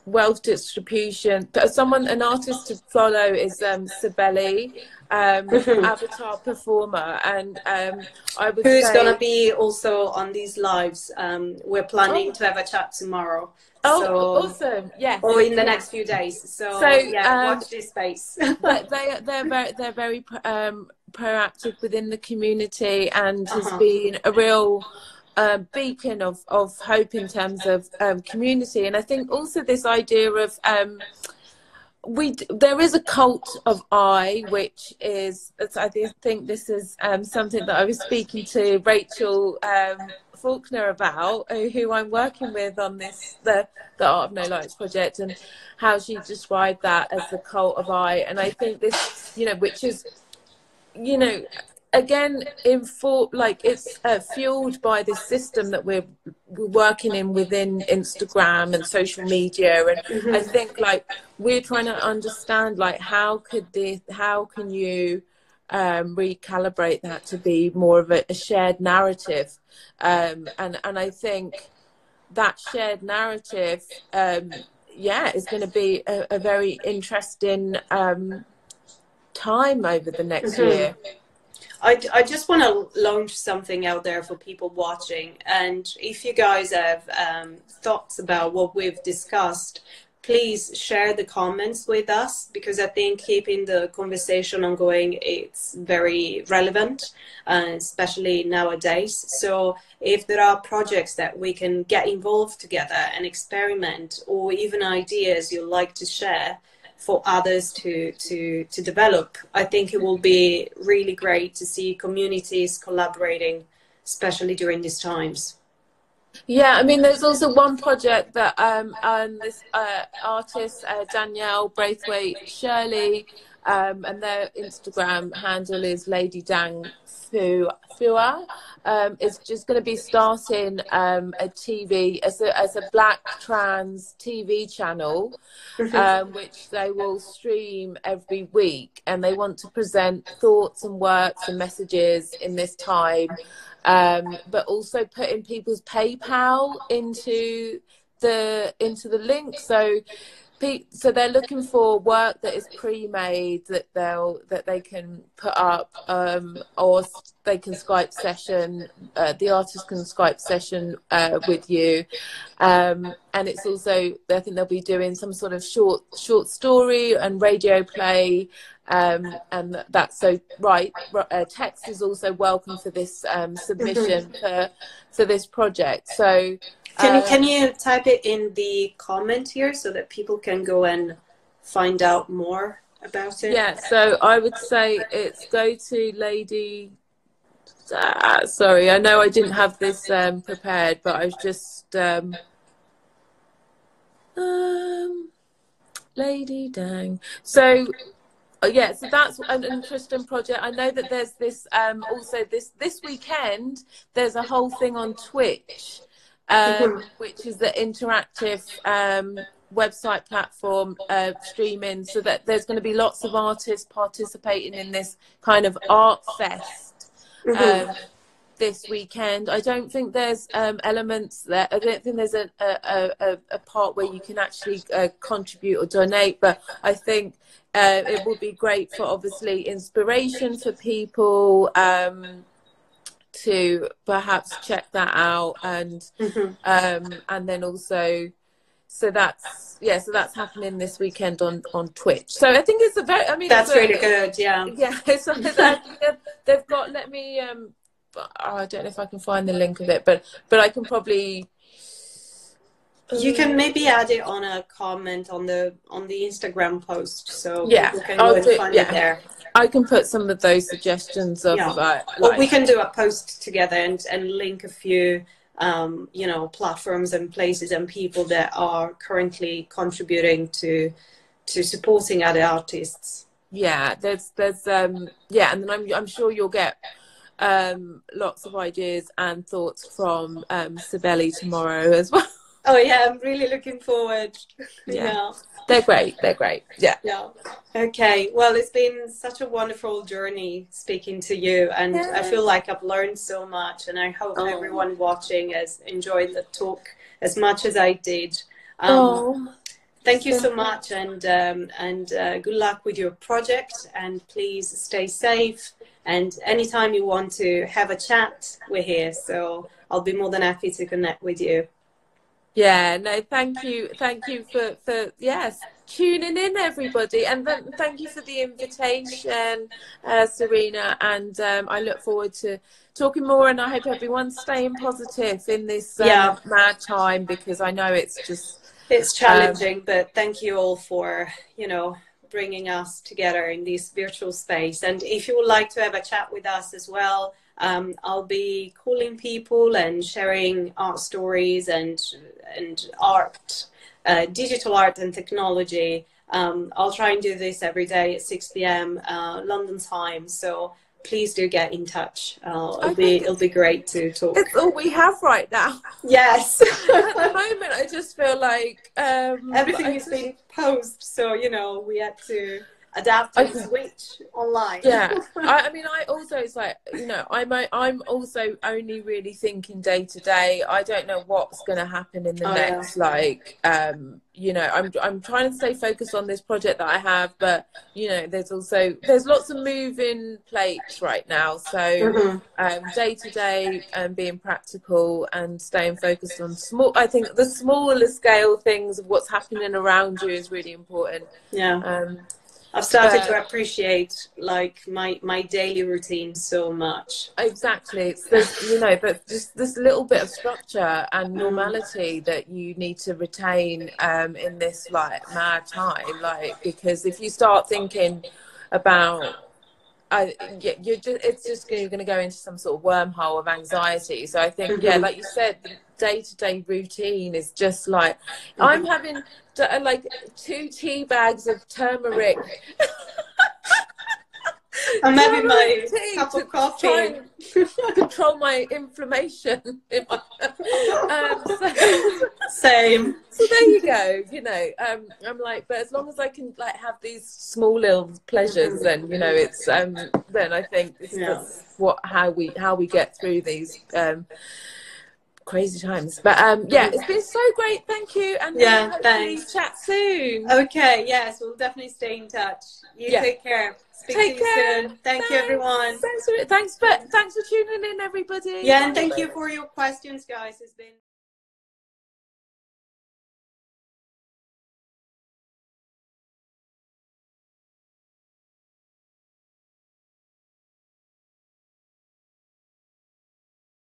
wealth distribution. But Someone, an artist to follow is um, Sibeli, um, avatar performer, and um, I would Who's say, gonna be also on these lives? Um, we're planning Oh. to have a chat tomorrow. oh, so awesome, yes, or in the next few days. So, So, yeah, um, watch this space. but they they're very they're very um, proactive within the community and has Uh-huh. been a real uh, beacon of of hope in terms of um, community. And I think also this idea of um, we there is a cult of I, which is I think this is um, something that I was speaking to Rachel. Um, Faulkner about uh, who I'm working with on this the the Art of No Likes project and how she described that as the cult of I and I think this you know which is you know again in for like it's uh, fueled by this system that we're, we're working in within Instagram and social media. And I think like we're trying to understand like how could this how can you um, recalibrate that to be more of a, a shared narrative? Um, and and I think that shared narrative um, yeah is going to be a, a very interesting um, time over the next Mhm. year I, I just want to launch something out there for people watching. And if you guys have um, thoughts about what we've discussed, please share the comments with us because I think keeping the conversation ongoing it's very relevant, uh, especially nowadays. So if there are projects that we can get involved together and experiment, or even ideas you'd like to share, for others to to to develop. I think it will be really great to see communities collaborating, especially during these times. Yeah, I mean, there's also one project that um, um this uh, artist uh, Danielle Brathwaite Shirley, um, and their Instagram handle is Lady Dang Fu Fua. Um, is just going to be starting um, a TV as a as a Black trans TV channel, Mm-hmm. um, which they will stream every week, and they want to present thoughts and works and messages in this time um, but also putting people's PayPal into the into the link. So, so they're looking for work that is pre-made that they'll that they can put up, um, or they can Skype session. Uh, the artist can Skype session uh, with you, um, and it's also I think they'll be doing some sort of short short story and radio play um, and that's so right. Uh, text is also welcome for this um, submission for for this project. So Can you uh, can you type it in the comment here so that people can go and find out more about it? yeah, so I would say it's go to Lady. Uh, sorry, I know I didn't have this um, prepared, but I was just um, um, Lady Dang. So Uh, yeah, so that's an interesting project. I know that there's this um, also this this weekend. There's a whole thing on Twitch, um, which is the interactive um, website platform uh, streaming. So that there's going to be lots of artists participating in this kind of art fest. Mhm. Um, this weekend. I don't think there's um, elements there. I don't think there's a, a, a, a part where you can actually uh, contribute or donate, but I think uh, it would be great for obviously inspiration for people um, to perhaps check that out and Mhm. um, and then also so that's yeah so that's happening this weekend on on Twitch. So I think it's a very I mean That's a- really good. Yeah. yeah, so they've got. Let me. Um, oh, I don't know if I can find the link of it, but but I can probably. You can maybe add it on a comment on the on the Instagram post, so Yeah, can I'll do- find yeah. it there. I can put some of those suggestions of. Yeah. Uh, like- we can do a post together and and link a few, um, you know, platforms and places and people that are currently contributing to to supporting other artists. yeah, there's there's um yeah, and then I'm I'm sure you'll get um lots of ideas and thoughts from um Sibeli tomorrow as well. Oh yeah, I'm really looking forward. Yeah. yeah. They're great. They're great. Yeah. Yeah. Okay. Well, it's been such a wonderful journey speaking to you, and I feel like I've learned so much, and I hope Oh. everyone watching has enjoyed the talk as much as I did. Um, oh, Thank you so much, and um, and uh, good luck with your project. And please stay safe. And anytime you want to have a chat, we're here. So I'll be more than happy to connect with you. Yeah, no, thank you, thank you for for yes tuning in, everybody, and then thank you for the invitation, uh, Serena. And um, I look forward to talking more. And I hope everyone's staying positive in this um, Yeah. mad time because I know it's just It's challenging, but thank you all for you know bringing us together in this virtual space. And if you would like to have a chat with us as well, um, I'll be calling people and sharing art stories and and art, uh, digital art and technology. Um, I'll try and do this every day at 6 p.m. Uh, London time. So please do get in touch. Uh, it'll be it'll be great to talk. it's all we have right now. Yes. At the moment, I just feel like um, everything is just- being posed so you know we had to adapt and Okay. switch online yeah I, I mean i also it's like you know i'm i'm also only really thinking day to day i don't know what's going to happen in the Oh, yeah. next like um you know i'm i'm trying to stay focused on this project that i have but you know there's also there's lots of moving plates right now so Mhm. um day to day and being practical and staying focused on small i think the smaller scale things of what's happening around you is really important yeah um i've started But- to appreciate like my my daily routine so much Exactly. It's this, you know, but just this little bit of structure and normality that you need to retain um, in this like mad time. Like, because if you start thinking about I, yeah, you're just, it's just you're going to go into some sort of wormhole of anxiety. So I think, mm-hmm. yeah, like you said, the day to day routine is just like mm-hmm. I'm having like two tea bags of turmeric. I'm having my cup of coffee. control my inflammation. In my, um, so, Same. So there you go. You know, um, I'm like, but as long as I can like have these small little pleasures, then you know, it's um, then I think this yeah. is what how we how we get through these. Um, crazy times. But um, yeah, it's been so great. Thank you, and yeah, thanks. Chat soon. Okay, yes, we'll definitely stay in touch. You yeah. take care. Speak Take care. Soon. Thank thanks. you, everyone. Thanks for thanks for thanks for tuning in, everybody. Yeah, and thank you for your questions, guys. It's been